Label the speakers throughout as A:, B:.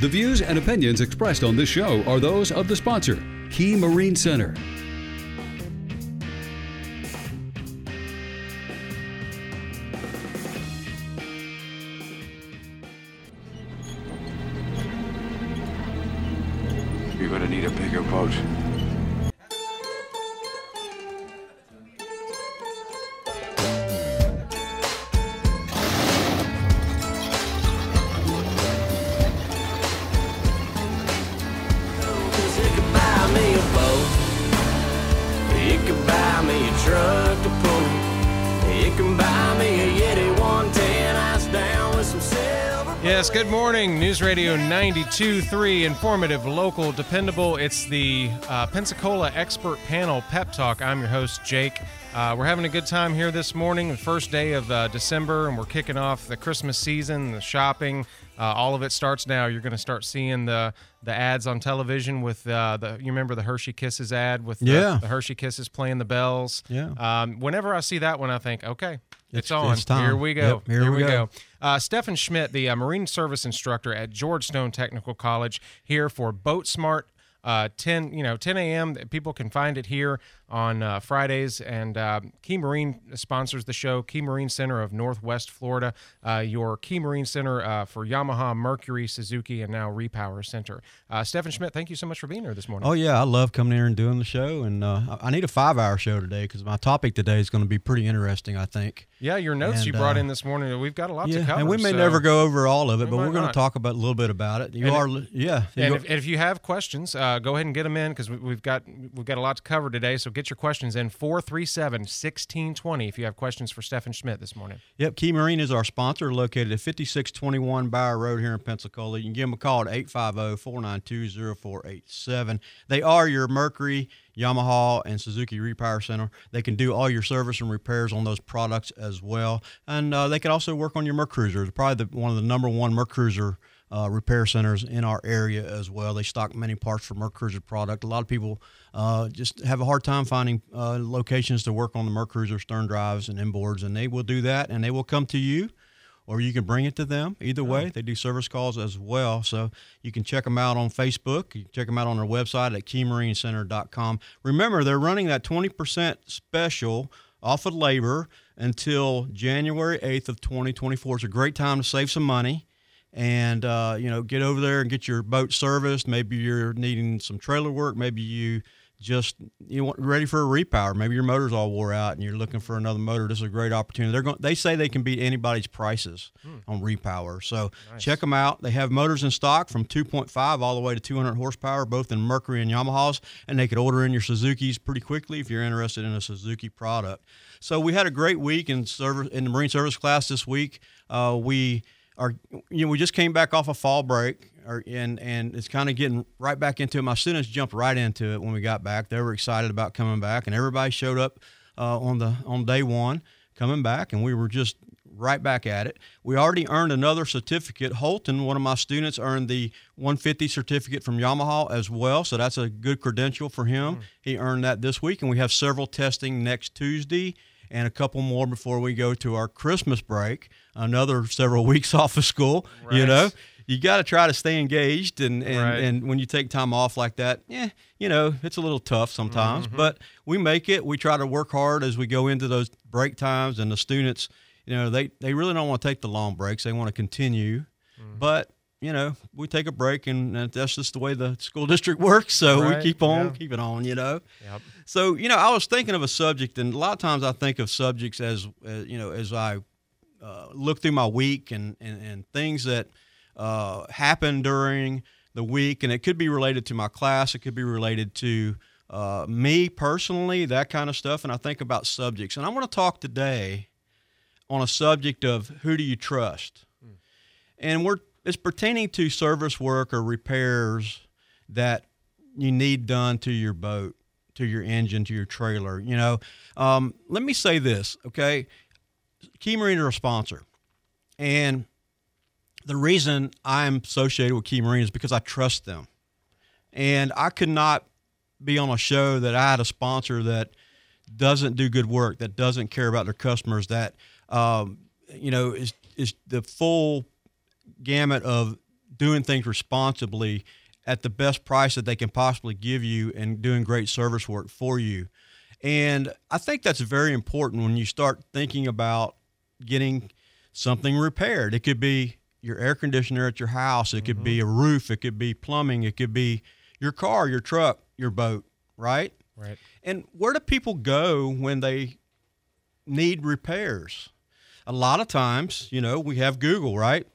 A: The views and opinions expressed on this show are those of the sponsor, Key Marine Center.
B: News Radio 92.3, informative, local, dependable. It's the uh, Pensacola Expert Panel Pep Talk. I'm your host, Jake. Uh, we're having a good time here this morning, the first day of uh, December, and we're kicking off the Christmas season, the shopping. Uh, all of it starts now. You're going to start seeing the the ads on television with uh, the. You remember the Hershey Kisses ad with the,
C: Yeah.
B: the Hershey Kisses playing the bells.
C: Yeah.
B: Um, whenever I see that one, I think, okay, it's,
C: It's-
B: on.
C: it's.
B: Here we go.
C: Yep, here we
B: we
C: go.
B: go. Uh, Stefan Schmitt, the uh, Marine Service instructor at George Stone Technical College, here for Boat Smart. Uh, 10, you know, 10 a.m. People can find it here on uh, Fridays, and uh, Key Marine sponsors the show. Key Marine Center of Northwest Florida, uh, your Key Marine Center uh, for Yamaha, Mercury, Suzuki, and now Repower Center. Uh, Stefan Schmitt, thank you so much for being here this morning.
C: Oh yeah, I love coming here and doing the show, and uh, I need a five-hour show today because my topic today is going to be pretty interesting. I think.
B: yeah, your notes you brought in this morning. We've got a lot to
C: yeah,
B: cover.
C: and we may
B: so-
C: never go over all of it,
B: We
C: but we're going to talk about a little bit about it. You
B: And
C: are, li- yeah.
B: And if, and if you have questions, uh, go ahead and get them in because we've got we've got a lot to cover today. So get your questions in 437-1620 if you have questions for Stefan Schmitt this morning.
C: Yep, Key Marine is our sponsor, located at 5621 Bauer Road here in Pensacola. You can give them a call at 850-492-0487. They are your Mercury, Yamaha, and Suzuki Repower Center. They can do all your service and repairs on those products as well, and uh, they can also work on your Mercruiser. It's probably the, one of the number one Mercruiser uh, repair centers in our area as well. They stock many parts for Mercruiser product. A lot of people uh, just have a hard time finding uh, locations to work on the Mercruiser stern drives and inboards, and they will do that, and they will come to you. Or you can bring it to them. Either way, they do service calls as well. So you can check them out on Facebook. You can check them out on their website at keymarinecenter.com. Remember, they're running that 20% special off of labor until January 8th of 2024. It's a great time to save some money and uh, you know get over there and get your boat serviced. Maybe you're needing some trailer work. Maybe you just you want ready for a repower. Maybe your motor's all wore out and you're looking for another motor. This is a great opportunity. They're going. They say they can beat anybody's prices on repower. So check them out. They have motors in stock from 2.5 all the way to 200 horsepower, both in Mercury and Yamahas, and they could order in your Suzuki's pretty quickly if you're interested in a Suzuki product. So we had a great week in service in the Marine Service class this week. Uh, we are you know we just came back off a fall break or, and and it's kind of getting right back into it. My students jumped right into it when we got back. They were excited about coming back and everybody showed up uh, on the on day one coming back and we were just right back at it. We already earned another certificate. Holton one of my students earned the 150 certificate from yamaha as well so that's a good credential for him. He earned that this week and we have several testing next tuesday and a couple more before we go to our Christmas break. Another several weeks off of school. You know, you got to try to stay engaged, and and,
B: Right.
C: and when you take time off like that, yeah, you know, it's a little tough sometimes.
B: Mm-hmm.
C: But we make it. We try to work hard as we go into those break times, and the students, you know, they they really don't want to take the long breaks. They want to continue,
B: Mm-hmm.
C: but. You know, we take a break, and that's just the way the school district works. So
B: Right,
C: we keep on,
B: yeah.
C: keep it on. You know.
B: Yep.
C: So you know, I was thinking of a subject, and a lot of times I think of subjects as uh, you know, as I uh, look through my week and and, and things that uh, happen during the week, and it could be related to my class, it could be related to uh, me personally, that kind of stuff. And I think about subjects, and I want to talk today on a subject of who do you trust, and we're it's pertaining to service work or repairs that you need done to your boat, to your engine, to your trailer. You know, um, let me say this, okay? Key Marine are a sponsor, and the reason I'm associated with Key Marine is because I trust them, and I could not be on a show that I had a sponsor that doesn't do good work, that doesn't care about their customers, that um, you know is is the full gamut of doing things responsibly at the best price that they can possibly give you and doing great service work for you. And I think that's very important when you start thinking about getting something repaired. It could be your air conditioner at your house, it could be mm-hmm. a roof, it could be plumbing, it could be your car, your truck, your boat, right?
B: Right.
C: And where do people go when they need repairs? A lot of times, you know, we have Google, right?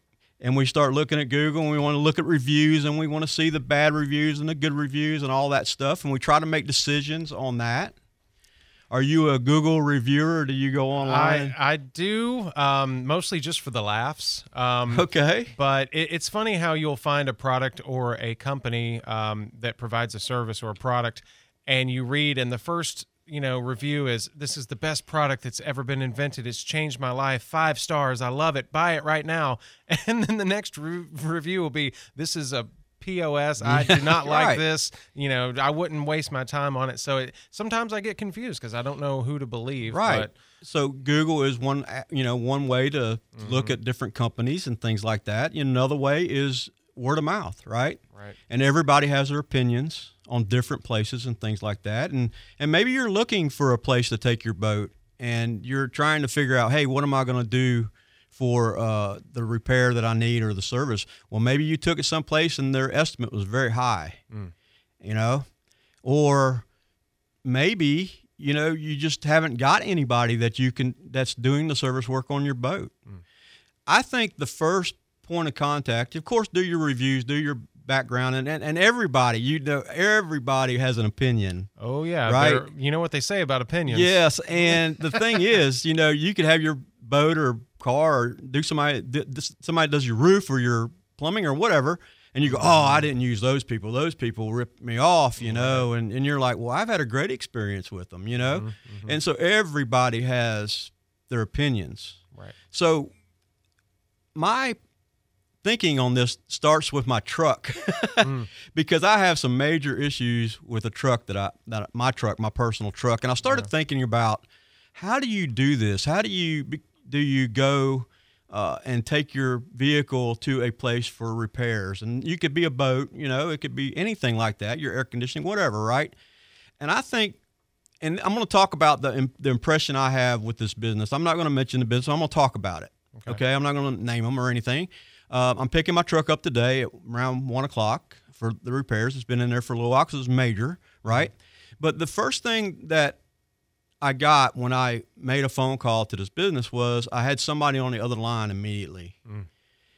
C: And we start looking at Google and we want to look at reviews and we want to see the bad reviews and the good reviews and all that stuff. And we try to make decisions on that. Are you a Google reviewer or do you go online?
B: I, I do um, mostly just for the laughs. Um,
C: okay.
B: But it, it's funny how you'll find a product or a company um, that provides a service or a product, and you read, and the first you know review is this is the best product that's ever been invented. It's changed my life. Five stars. I love it. Buy it right now. And then the next re- review will be this is a POS. I do not like
C: Right.
B: this. You know, I wouldn't waste my time on it. So it, sometimes I get confused because I don't know who to believe.
C: Right.
B: But
C: so Google is one, uh, you know, one way to look mm-hmm. at different companies and things like that. Another way is word of mouth, right?
B: Right.
C: And everybody has their opinions on different places and things like that. And and maybe you're looking for a place to take your boat, and you're trying to figure out, hey, what am I going to do? For uh, the repair that I need or the service, well, maybe you took it someplace and their estimate was very high, you know, or maybe you know you just haven't got anybody that you can that's doing the service work on your boat i think the first point of contact of course do your reviews do your background and, and, and everybody you know everybody has an opinion
B: Oh yeah,
C: Right.
B: You know what they say about opinions.
C: yes and the thing is you know you could have your boat or car or do somebody this- somebody does your roof or your plumbing or whatever and you go oh i didn't use those people those people ripped me off you know and, and you're like well i've had a great experience with them you know mm-hmm, mm-hmm. and so everybody has their opinions
B: Right.
C: so my thinking on this starts with my truck because I have some major issues with a truck that I that my truck, my personal truck, and I started thinking about how do you do this? How do you do you go uh, and take your vehicle to a place for repairs? And you could be a boat, you know, it could be anything like that, your air conditioning, whatever, right? And I think and I'm going to talk about the the impression I have with this business. I'm not going to mention the business. I'm going to talk about it. Okay. I'm not going to name them or anything. Uh, I'm picking my truck up today at around one o'clock for the repairs. It's been in there for a little while because it's major, right? But the first thing that I got when I made a phone call to this business was I had somebody on the other line immediately,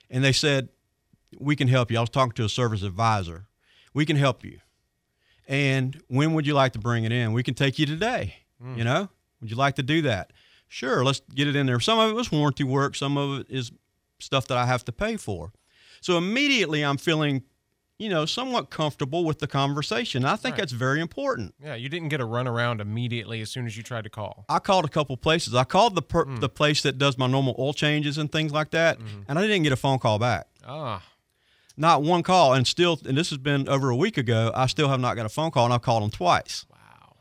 C: and they said, "We can help you." I was talking to a service advisor. We can help you. And when would you like to bring it in? We can take you today. You know, would you like to do that? Sure, let's get it in there. Some of it was warranty work, some of it is stuff that I have to pay for. So immediately I'm feeling, you know, somewhat comfortable with the conversation. I think
B: Right.
C: that's very important.
B: Yeah, you didn't get a runaround immediately as soon as you tried to call.
C: I called a couple places. I called the per- the place that does my normal oil changes and things like that, and I didn't get a phone call back.
B: Ah,
C: Not one call, and still, and this has been over a week ago. I still have not got a phone call, and I've called them twice.
B: wow.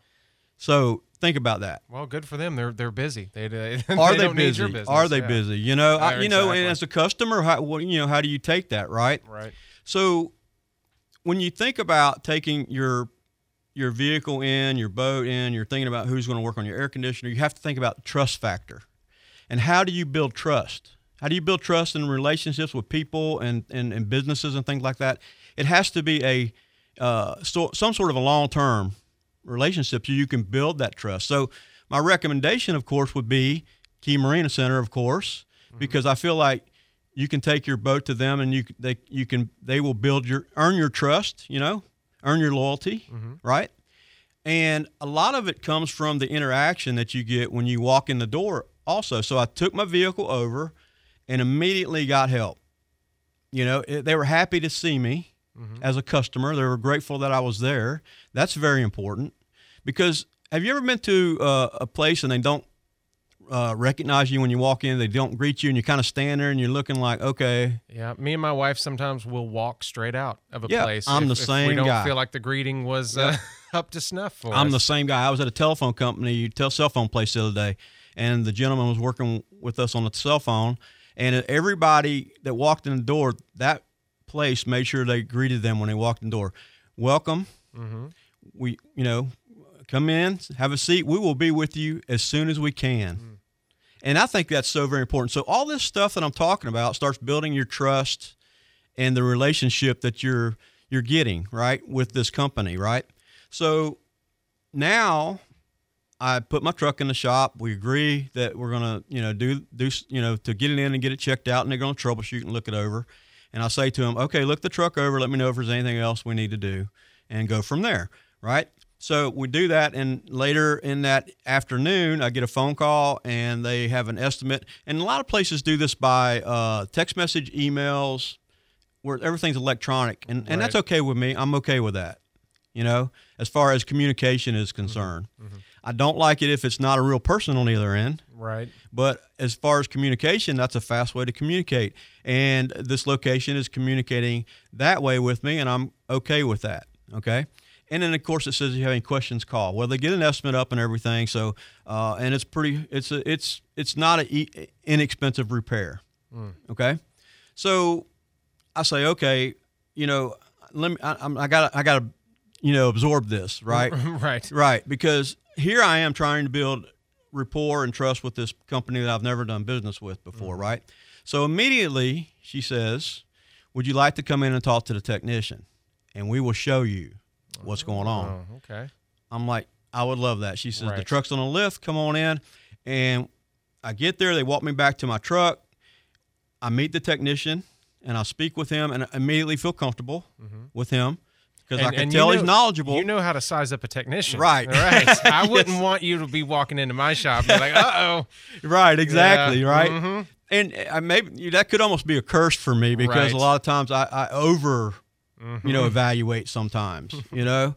C: So think about that.
B: Well, good for them. They're they're busy. They, they,
C: Are
B: they
C: they, busy?
B: need your business.
C: Are they
B: Yeah.
C: busy? You know, I, you know, and as a customer, how well, you know, how do you take that, right?
B: Right.
C: So when you think about taking your your vehicle in, your boat in, you're thinking about who's going to work on your air conditioner, you have to think about the trust factor. And how do you build trust? How do you build trust in relationships with people and, and, and businesses and things like that? It has to be a uh, so, some sort of a long term relationship so you can build that trust. So my recommendation, of course, would be Key Marine Center, of course, mm-hmm. because I feel like you can take your boat to them and you they you can they will build your earn your trust, you know, earn your loyalty, mm-hmm. right? And a lot of it comes from the interaction that you get when you walk in the door also. So I took my vehicle over and immediately got help. You know, it, they were happy to see me as a customer. They were grateful that I was there. That's very important because have you ever been to uh, a place and they don't uh, recognize you when you walk in? They don't greet you and you kind of stand there and you're looking like, okay,
B: Yeah, me and my wife sometimes will walk straight out of a
C: Yeah,
B: place.
C: I'm
B: if,
C: the same
B: We don't
C: guy.
B: feel like the greeting was uh, up to snuff for you.
C: I'm
B: us.
C: the same guy. I was at a telephone company, tel- cell phone place the other day, and the gentleman was working with us on the cell phone, and everybody that walked in the door, that place made sure they greeted them when they walked in the door. Welcome.
B: Mm-hmm.
C: We, you know, come in, have a seat. We will be with you as soon as we can.
B: Mm.
C: And I think that's so very important. So all this stuff that I'm talking about starts building your trust and the relationship that you're you're getting right with this company, right? So now I put my truck in the shop. We agree that we're gonna, you know, do do you know to get it in and get it checked out, and they're gonna troubleshoot and look it over. And I say to them, okay, look the truck over. Let me know if there's anything else we need to do, and go from there. Right. So we do that, and later in that afternoon, I get a phone call, and they have an estimate. And a lot of places do this by uh, text message, emails, where everything's electronic, and, and that's okay with me. I'm okay with that. You know, as far as communication is concerned, I don't like it if it's not a real person on the other end.
B: Right.
C: But as far as communication, that's a fast way to communicate. And this location is communicating that way with me, and I'm okay with that. Okay. And then of course it says if you have any questions, call. Well, they get an estimate up and everything. So, uh, and it's pretty. It's a. It's it's not an e- inexpensive repair. Okay. So I say, okay, you know, let me. I, I'm- I got. I got to, you know, absorb this, right?
B: right.
C: Right, because here I am trying to build rapport and trust with this company that I've never done business with before, mm-hmm. right? So immediately she says, Would you like to come in and talk to the technician? And we will show you what's oh, going on.
B: Oh, okay.
C: I'm like, I would love that. She says, The truck's on a lift, come on in. And I get there, they walk me back to my truck. I meet the technician and I speak with him and I immediately feel comfortable mm-hmm. with him because I can
B: you
C: tell he's
B: know-
C: knowledgeable.
B: You know how to size up a technician,
C: Right.
B: Right. I wouldn't want you to be walking into my shop and be like, "Uh oh."
C: Right, exactly,
B: Yeah,
C: right.
B: mhm.
C: And I maybe that could almost be a curse for me because
B: Right.
C: a lot of times I, I over, you
B: Mm-hmm.
C: know, evaluate sometimes, you know,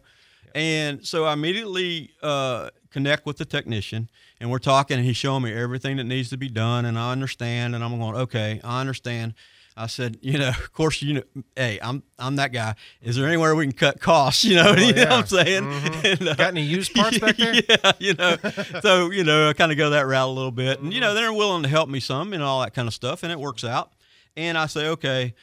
C: and so I immediately uh, connect with the technician and we're talking and he's showing me everything that needs to be done and I understand and I'm going, okay, I understand. I said, you know, of course, you know, hey, I'm I'm that guy. Is there anywhere we can cut costs? You know, you know what I'm saying? And, uh,
B: Got any used parts back there?
C: yeah, you know. so, you know, I kind of go that route a little bit. And, you know, they're willing to help me some and all that kind of stuff, and it works out. And I say, okay,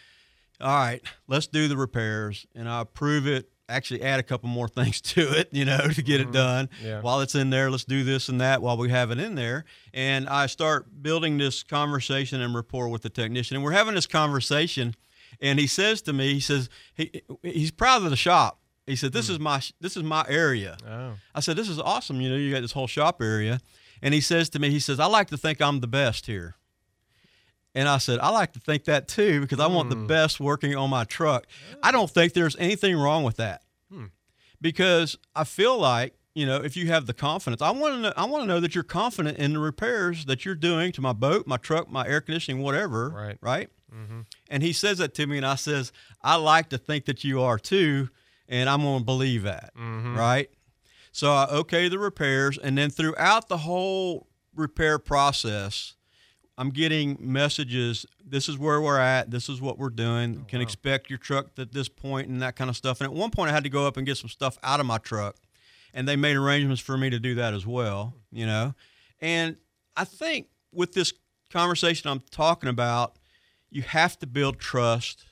C: all right, let's do the repairs. And I approve it, actually add a couple more things to it, you know, to get it mm-hmm. done.
B: Yeah.
C: While it's in there, let's do this and that while we have it in there. And I start building this conversation and rapport with the technician. And we're having this conversation, and he says to me, he says, he, he's proud of the shop. He said, "This hmm. is my this is my area."
B: Oh.
C: I said, "This is awesome. You know, you got this whole shop area." And he says to me, he says, "I like to think I'm the best here." And I said, "I like to think that too because I want the hmm. best working on my truck." I don't think there's anything wrong with that. Hmm. Because I feel like, you know, if you have the confidence, I want to know, I want to know that you're confident in the repairs that you're doing to my boat, my truck, my air conditioning, whatever,
B: Right.
C: right? Mm-hmm. And he says that to me, and I says, I like to think that you are too, and I'm going to believe that, mm-hmm. right? So I okay the repairs, and then throughout the whole repair process, I'm getting messages. This is where we're at. This is what we're doing. You can expect your truck at this point and that kind of stuff. And at one point, I had to go up and get some stuff out of my truck, and they made arrangements for me to do that as well. You know, and I think with this conversation I'm talking about, you have to build trust,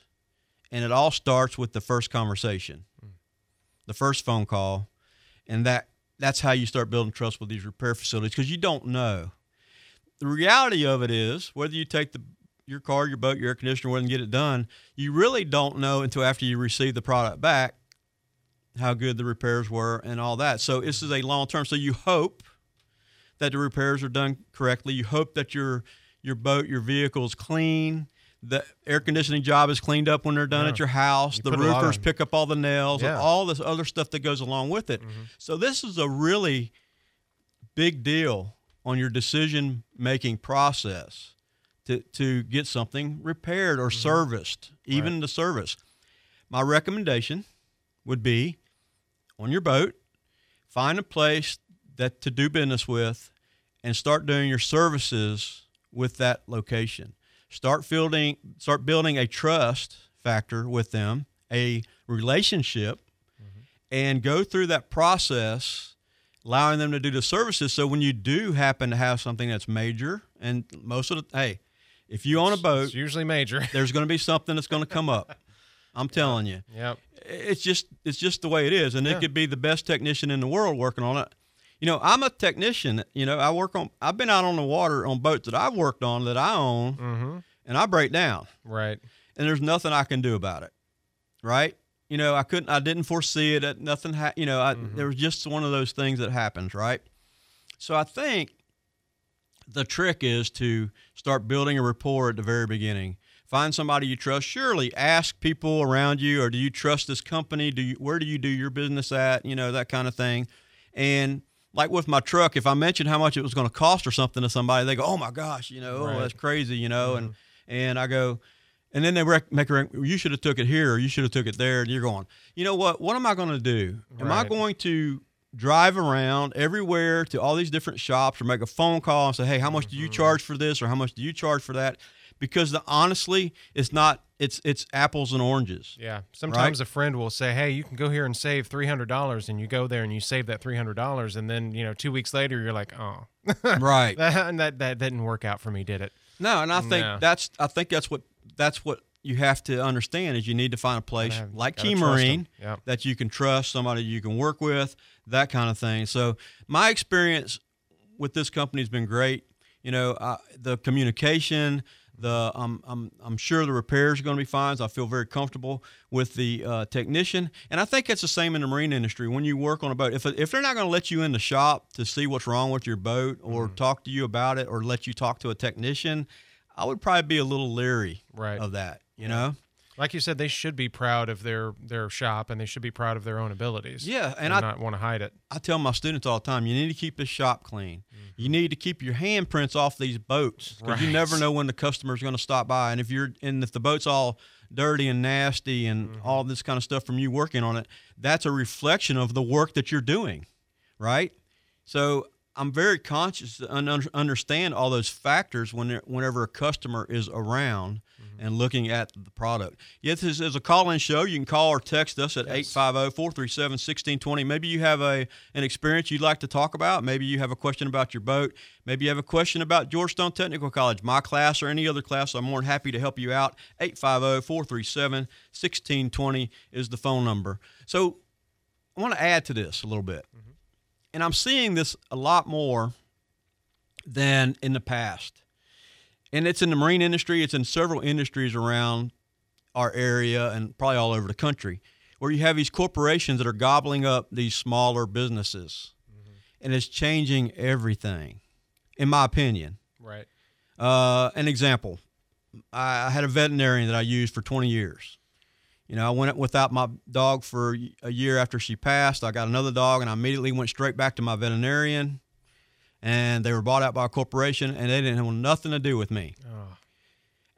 C: and it all starts with the first conversation, hmm. the first phone call, and that that's how you start building trust with these repair facilities because you don't know. The reality of it is whether you take the your car, your boat, your air conditioner, whether and get it done, you really don't know until after you receive the product back how good the repairs were and all that. So this is a long term. So you hope that the repairs are done correctly. You hope that your your boat, your vehicle is clean. The air conditioning job is cleaned up when they're done
B: Yeah.
C: at your house.
B: You
C: the
B: put a lot
C: roofers pick up all the nails and
B: Yeah. Mm-hmm.
C: all this other stuff that goes along with it. So this is a really big deal on your decision making process to, to get something repaired or mm-hmm. serviced, even the service. My recommendation would be on your boat, find a place that to do business with and start doing your services with that location. Start building start building a trust factor with them, a relationship mm-hmm. and go through that process allowing them to do the services so when you do happen to have something that's major and most of the hey if you own a boat
B: It's usually major.
C: there's going to be something that's going to come up I'm telling you.
B: Yep.
C: It's just it's just the way it is, and
B: Yeah.
C: it could be the best technician in the world working on it. You know, I'm a technician. You know, I work on. I've been out on the water on boats that I've worked on that I own,
B: Mm-hmm.
C: and I break down,
B: Right.
C: and there's nothing I can do about it. Right? You know, I couldn't. I didn't foresee it. Nothing. Ha- you know, I, mm-hmm. there was just one of those things that happens. Right? So I think the trick is to start building a rapport at the very beginning. Find somebody you trust. Surely ask people around you, or do you trust this company? Do you where do you do your business at? You know that kind of thing. And like with my truck, if I mentioned how much it was going to cost or something to somebody, they go, "Oh my gosh, you know, oh,
B: Right.
C: oh, that's crazy," you know. And mm-hmm. and I go, and then they rec- make a you should have took it here or you should have took it there. And you're going, you know what? What am I going to do? Am I going to drive around everywhere to all these different shops or make a phone call and say, hey, how much do you mm-hmm. charge for this or how much do you charge for that? Because the, honestly, it's not. It's it's apples and oranges.
B: Yeah. Sometimes a friend will say, "Hey, you can go here and save three hundred dollars," and you go there and you save that three hundred dollars, and then you know two weeks later you're like, "Oh,
C: right.
B: that, that that didn't work out for me, did it?"
C: No, and I mm, think
B: No.
C: that's I think that's what that's what you have to understand is you need to find a place
B: have-
C: like Key. Marine
B: Yep.
C: that you can trust, somebody you can work with, that kind of thing. So my experience with this company has been great. You know, uh, the communication, the I'm I'm I'm sure the repairs are going to be fine. So I feel very comfortable with the uh, technician, and I think it's the same in the marine industry. When you work on a boat, if if they're not going to let you in the shop to see what's wrong with your boat or talk to you about it or let you talk to a technician, I would probably be a little leery
B: Right.
C: of that. You know.
B: Like you said, they should be proud of their their shop, and they should be proud of their own abilities.
C: Yeah, and
B: and
C: I-
B: not want to hide it.
C: I tell my students all the time, you need to keep this shop clean. You mm-hmm. need to keep your handprints off these boats because you never know when the customer's going to stop by. And if you're and if the boat's all dirty and nasty and mm-hmm. all this kind of stuff from you working on it, that's a reflection of the work that you're doing, right? So I'm very conscious to un- understand all those factors when whenever a customer is around mm-hmm. and looking at the product. Yes, this is a call-in show. You can call or text us at 850-437-1620. Maybe you have a an experience you'd like to talk about. Maybe you have a question about your boat. Maybe you have a question about George Stone Technical College, my class or any other class. I'm more than happy to help you out. 850-437-1620 is the phone number. So I want to add to this a little bit. Mm-hmm. And I'm seeing this a lot more than in the past. And it's in the marine industry, it's in several industries around our area and probably all over the country where you have these corporations that are gobbling up these smaller businesses. And it's changing everything, in my opinion.
B: Right.
C: Uh, an example I I had a veterinarian that I used for 20 years. You know, I went without my dog for a year after she passed. I got another dog, and I immediately went straight back to my veterinarian. And they were bought out by a corporation, and they didn't have nothing to do with me.
B: Oh,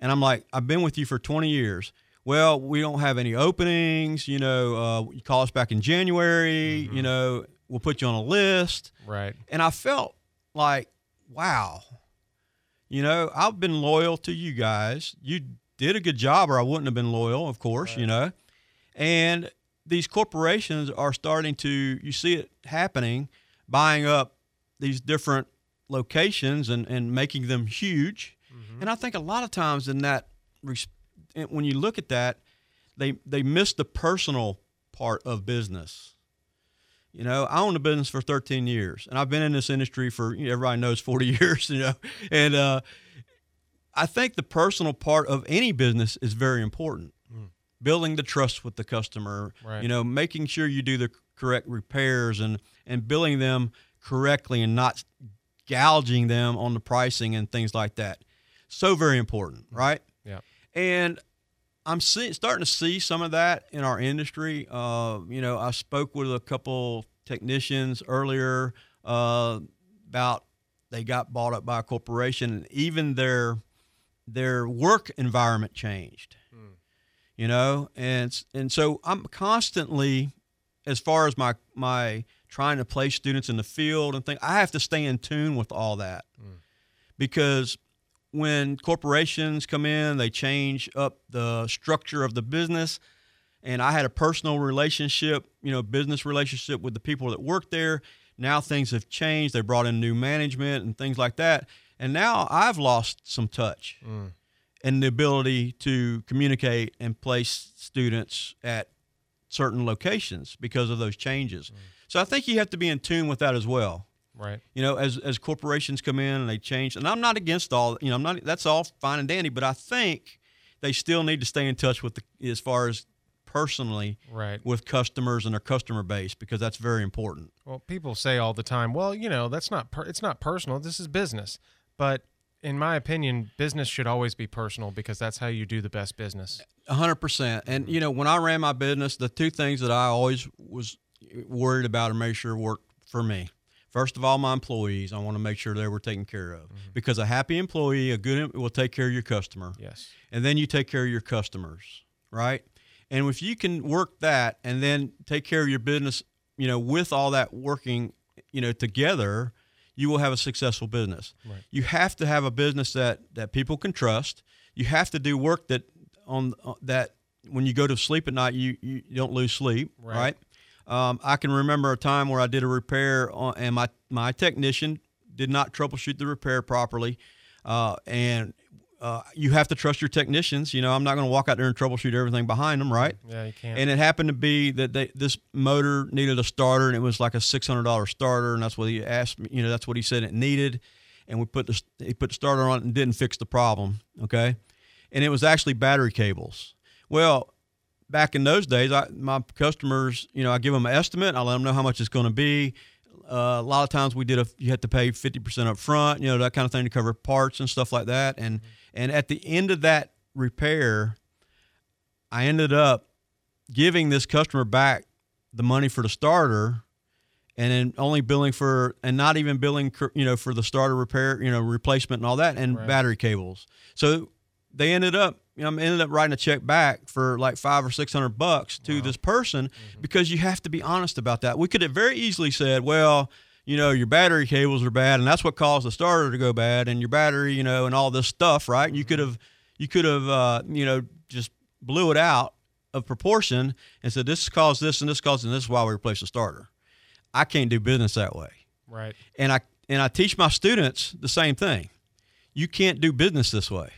C: And I'm like, I've been with you for 20 years. Well, we don't have any openings. You know, uh, you call us back in January. You know, we'll put you on a list.
B: right.
C: And I felt like, wow, you know, I've been loyal to you guys. You did a good job, or I wouldn't have been loyal, of course, you know. And these corporations are starting to, you see it happening, buying up these different locations and, and making them huge. And I think a lot of times in that, when you look at that, they, they miss the personal part of business. You know, I owned a business for 13 years, and I've been in this industry for you know, everybody knows 40 years. You know, and uh, I think the personal part of any business is very important. Building the trust with the customer,
B: Right.
C: you know, making sure you do the correct repairs and and billing them correctly and not gouging them on the pricing and things like that. So very important, right?
B: Yeah.
C: And I'm see, starting to see some of that in our industry. Uh, you know, I spoke with a couple technicians earlier uh, about they got bought up by a corporation, and even their their work environment changed. Hmm. You know, and and so I'm constantly, as far as my my trying to place students in the field and things, I have to stay in tune with all that hmm. because when corporations come in, they change up the structure of the business. And I had a personal relationship, you know, business relationship with the people that work there. Now things have changed. They brought in new management and things like that. And now I've lost some touch. Mm. and the ability to communicate and place students at certain locations because of those changes. Mm. So I think you have to be in tune with that as well.
B: Right.
C: You know, as as corporations come in and they change, and I'm not against all. You know, I'm not. That's all fine and dandy, but I think they still need to stay in touch with the as far as personally
B: Right.
C: with customers and their customer base because that's very important.
B: Well, people say all the time, well, you know, that's not per- it's not personal. This is business. But in my opinion, business should always be personal because that's how you do the best business.
C: A hundred percent. And you know, when I ran my business, the two things that I always was worried about and made sure worked for me. First of all, my employees. I want to make sure they were taken care of mm-hmm. because a happy employee, a good em- will take care of your customer.
B: Yes.
C: and then you take care of your customers, right? And if you can work that and then take care of your business, you know, with all that working, you know, together, you will have a successful business.
B: Right.
C: You have to have a business that that people can trust. You have to do work that on uh, that when you go to sleep at night, you you don't lose sleep,
B: Right.
C: right? Um, I can remember a time where I did a repair on, and my my technician did not troubleshoot the repair properly, uh, and uh, you have to trust your technicians. You know, I'm not going to walk out there and troubleshoot everything behind them, right?
B: Yeah, you can't.
C: And it happened to be that they, this motor needed a starter, and it was like a six hundred dollar starter, and that's what he asked me. You know, that's what he said it needed, and we put the he put the starter on it and didn't fix the problem. Okay, and it was actually battery cables. Well, back in those days, I, my customers, you know, I give them an estimate. I let them know how much it's going to be. Uh, a lot of times we did a you had to pay 50% up front, you know, that kind of thing to cover parts and stuff like that. And and at the end of that repair, I ended up giving this customer back the money for the starter and then only billing for and not even billing you know for the starter repair you know replacement and all that and
B: Right.
C: battery cables so they ended up you know, I ended up writing a check back for like five or six hundred bucks to this person because you have to be honest about that. We could have very easily said, well, you know, your battery cables are bad, and that's what caused the starter to go bad, and your battery, you know, and all this stuff, right? You could have, you could have, uh, you know, just blew it out of proportion and said this caused this and this caused and this is why we replaced the starter. I can't do business that way
B: right.
C: and I and I teach my students the same thing. You can't do business this way.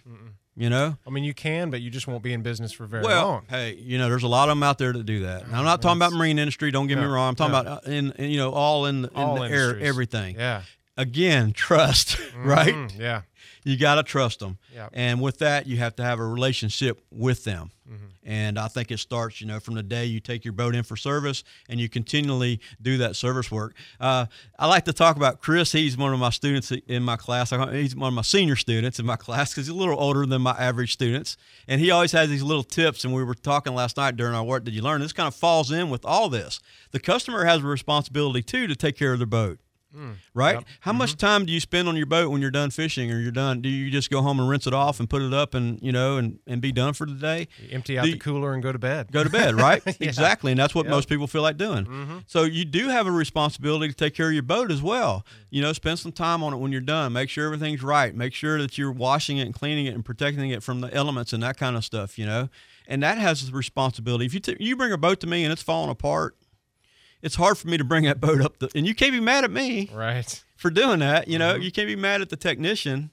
C: You know.
B: I mean, you can, but you just won't be in business for very
C: Well,
B: long.
C: hey, you know, there's a lot of them out there that do that. And I'm not talking about marine industry. Don't get me wrong. I'm talking
B: no.
C: about uh, in, in you know all in, in
B: All
C: the air, everything.
B: Yeah.
C: Again, trust, right?
B: Mm, yeah.
C: You got to trust them.
B: Yeah.
C: And with that, you have to have a relationship with them.
B: Mm-hmm.
C: And I think it starts, you know, from the day you take your boat in for service and you continually do that service work. Uh, I like to talk about Chris. He's one of my students in my class. He's one of my senior students in my class because he's a little older than my average students. And he always has these little tips. And we were talking last night during our work. Did you learn? This kind of falls in with all this. The customer has a responsibility too to take care of their boat Mm. right?
B: Yep.
C: How much mm-hmm. time do you spend on your boat when you're done fishing or you're done? Do you just go home and rinse it off and put it up and you know and, and be done for the day?
B: You empty out the cooler and go to bed.
C: Go to bed, right? Exactly, and that's what
B: Yep. Mm-hmm.
C: most people feel like doing. Mm-hmm. So you do have a responsibility to take care of your boat as well. Mm. You know, spend some time on it when you're done. Make sure everything's right. Make sure that you're washing it and cleaning it and protecting it from the elements and that kind of stuff. You know, and that has the responsibility. If you t- you bring a boat to me and it's falling apart, it's hard for me to bring that boat up. The, and you can't be mad at me
B: Right.
C: for doing that. You
B: Mm-hmm.
C: know, you can't be mad at the technician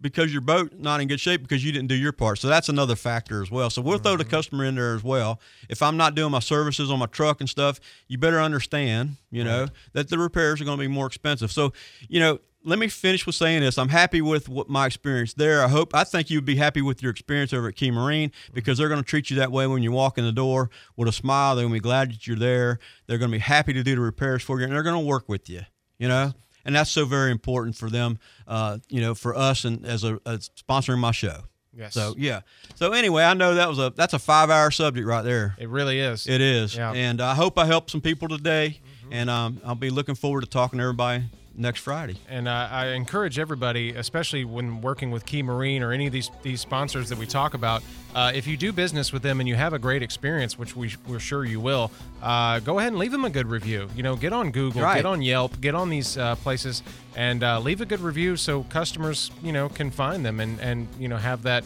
C: because your boat not in good shape because you didn't do your part. So that's another factor as well. So we'll throw the
B: Mm-hmm.
C: customer in there as well. If I'm not doing my services on my truck and stuff, you better understand, you know, that the repairs are going to be more expensive. So, you know, let me finish with saying this. I'm happy with what my experience there. I hope I think you'd be happy with your experience over at Key Marine because they're going to treat you that way when you walk in the door with a smile. They're going to be glad that you're there. They're going to be happy to do the repairs for you, and they're going to work with you. You know, and that's so very important for them. Uh, you know, for us and as a as sponsoring my show.
B: Yes.
C: So yeah. So anyway, I know that was a that's a five hour subject right there.
B: it really is.
C: It is,
B: Yeah.
C: and I hope I helped some people today. And um, I'll be looking forward to talking to everybody next Friday.
B: And uh, I encourage everybody, especially when working with Key Marine or any of these these sponsors that we talk about, uh, if you do business with them and you have a great experience, which we, we're sure you will, uh, go ahead and leave them a good review. You know, get on Google,
C: Right.
B: get on Yelp, get on these uh, places, and uh, leave a good review so customers, you know, can find them and and you know have that.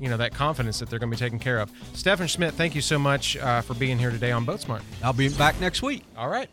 B: You know that confidence that they're going to be taken care of. Stefan Schmitt, thank you so much uh, for being here today on Boatsmart.
C: I'll be back next week.
B: All right.